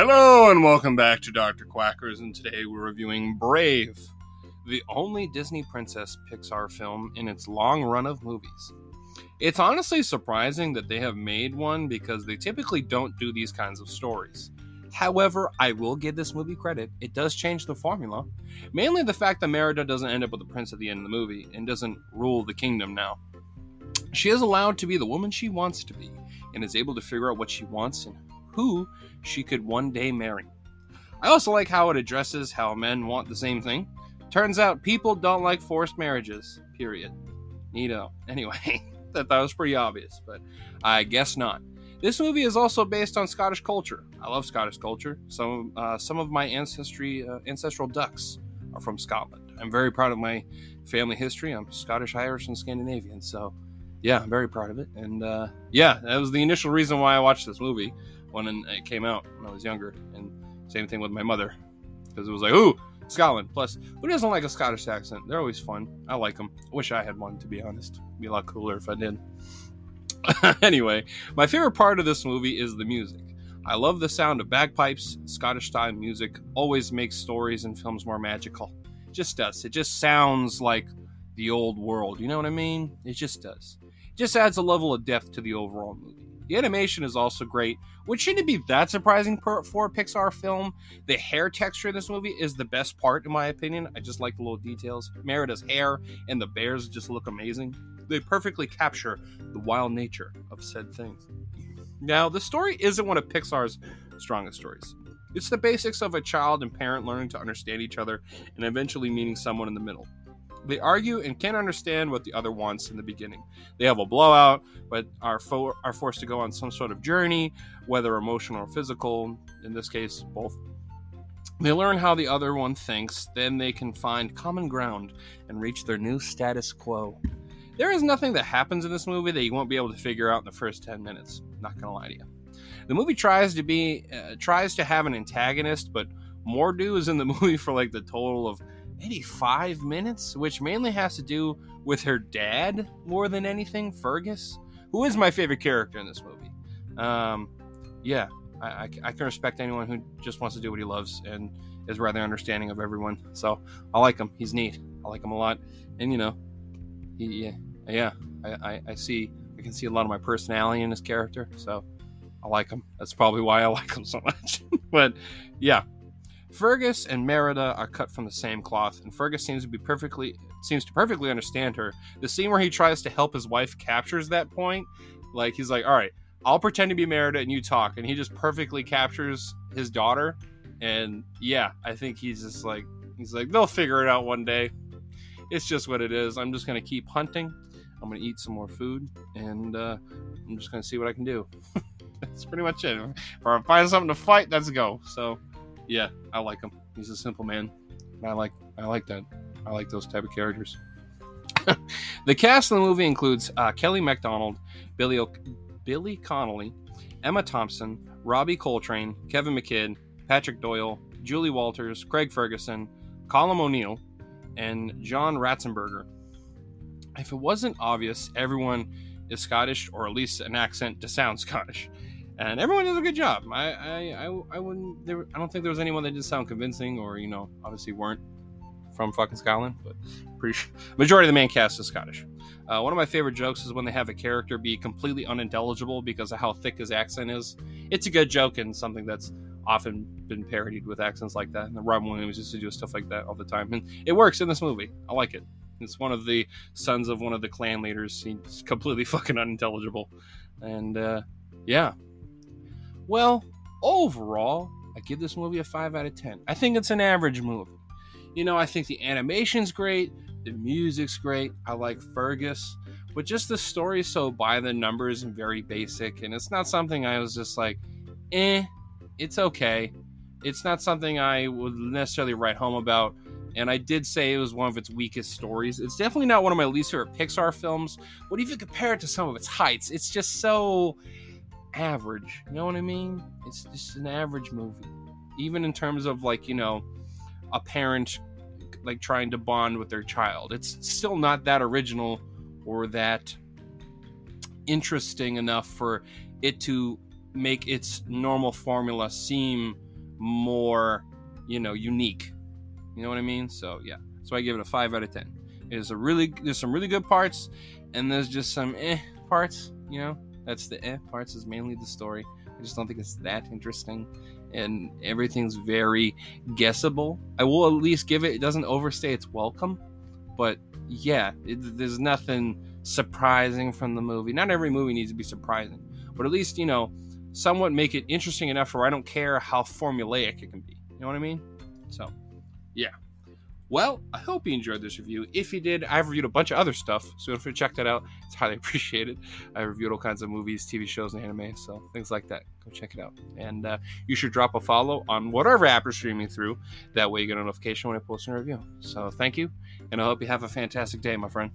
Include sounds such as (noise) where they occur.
Hello and welcome back to Dr. Quackers, and today we're reviewing Brave, the only Disney Princess Pixar film in its long run of movies. It's honestly surprising that they have made one because they typically don't do these kinds of stories. However, I will give this movie credit. It does change the formula. Mainly the fact that Merida doesn't end up with the prince at the end of the movie and doesn't rule the kingdom now. She is allowed to be the woman she wants to be and is able to figure out what she wants and who she could one day marry. I also like how it addresses how men want the same thing. Turns out people don't like forced marriages, period. Neato. (laughs) Anyway, that, that was pretty obvious, but I guess not. This movie is also based on Scottish culture. I love Scottish culture. Some uh, some of my ancestry uh, ancestral ducks are from Scotland. I'm very proud of my family history. I'm Scottish, Irish, and Scandinavian. So, yeah, I'm very proud of it. And uh, yeah, that was the initial reason why I watched this movie when it came out when I was younger. And same thing with my mother because it was like, ooh, Scotland. Plus, who doesn't like a Scottish accent? They're always fun. I like them. I wish I had one, to be honest. It'd be a lot cooler if I did. (laughs) anyway, my favorite part of this movie is the music. I love the sound of bagpipes. Scottish style music always makes stories and films more magical. It just does. It just sounds like the old world. You know what I mean? It just does. It just adds a level of depth to the overall movie. The animation is also great, which shouldn't be that surprising for a Pixar film. The hair texture in this movie is the best part, in my opinion. I just like the little details. Merida's hair and the bears just look amazing they perfectly capture the wild nature of said things. Now, the story isn't one of Pixar's strongest stories. It's the basics of a child and parent learning to understand each other and eventually meeting someone in the middle. They argue and can't understand what the other wants in the beginning. They have a blowout, but are, fo- are forced to go on some sort of journey, whether emotional or physical, in this case, both. They learn how the other one thinks, then they can find common ground and reach their new status quo. There is nothing that happens in this movie that you won't be able to figure out in the first 10 minutes. Not gonna lie to you. The movie tries to be uh, tries to have an antagonist, but Mor'du is in the (laughs) movie for like the total of maybe five minutes, which mainly has to do with her dad more than anything, Fergus, who is my favorite character in this movie. Um, yeah, I, I, I, can respect anyone who just wants to do what he loves and is rather understanding of everyone. So I like him. He's neat. I like him a lot. And you know, he, yeah, I, I, I, see, I can see a lot of my personality in his character, so I like him. That's probably why I (laughs) like him so much. (laughs) but yeah, Fergus and Merida are cut from the same cloth, and Fergus seems to be perfectly seems to perfectly understand her. The scene where he tries to help his wife captures that point. Like he's like, "All right, I'll pretend to be Merida and you talk," and he just perfectly captures his daughter. And yeah, I think he's just like he's like they'll figure it out one day. It's just what it is. I'm just gonna keep hunting I'm gonna eat some more food, and uh, I'm just gonna see what I can do. (laughs) that's pretty much it. If I find something to fight, let's go. So, yeah, I like him. He's a simple man. I like I like that. I like those type of characters. (laughs) the cast of the movie includes uh, Kelly MacDonald, Billy o- Billy Connolly, Emma Thompson, Robbie Coltrane, Kevin McKidd, Patrick Doyle, Julie Walters, Craig Ferguson, Callum O'Neill, and John Ratzenberger if it wasn't obvious, everyone is Scottish, or at least an accent to sound (laughs) Scottish. And everyone does a good job. I, I, I, I wouldn't. There, I don't think there was anyone that didn't sound convincing, or you know, obviously weren't from fucking Scotland. But pretty sure, majority of the main cast is Scottish. Uh, one of my favorite jokes is when they have a character be completely unintelligible because of how thick his accent is. It's a good joke and something that's often been parodied with accents like that. And Robin Williams used to do stuff like that all the time, and it works in this movie. I like it. It's one of the sons of one of the clan leaders. He's completely (laughs) fucking unintelligible. And uh, yeah. Well, overall, I give this movie a 5 out of 10. I think it's an average movie. You know, I think the animation's great, the music's great. I like Fergus, but just the story's so by the numbers and very basic. And it's not something I was just like, eh, it's okay. It's not something I would necessarily write home about and I did say it was one of its weakest stories. It's definitely not one of my least favorite Pixar films, but even compared to some of its heights, it's just so average. You know what I mean? It's just an average movie. Even in terms of like, you know, a parent like trying to bond with their child. It's still not that original or that interesting enough for it to make its normal formula seem more, you know, unique. You know what I mean? So yeah. So I give it a five out of ten. There's a really there's some really good parts, and there's just some eh parts. You know, that's the eh parts is mainly the story. I just don't think it's that interesting, and everything's very guessable. I will at least give it. It doesn't overstay its welcome, but yeah, it, there's nothing surprising from the movie. Not every movie needs to be surprising, but at least you know, somewhat make it interesting enough where I don't care how formulaic it can be. You know what I mean? So, yeah. Well, I hope you enjoyed this review. If you did, I've reviewed a bunch of other stuff, so if you check that out, it's highly (laughs) appreciated. I reviewed all kinds of movies, TV shows, and anime, so things like that. Go check it out. And uh, you should drop a follow on whatever app you're streaming through. That way you get a notification when I post a review. So thank you, and I hope you have a fantastic day, my friend.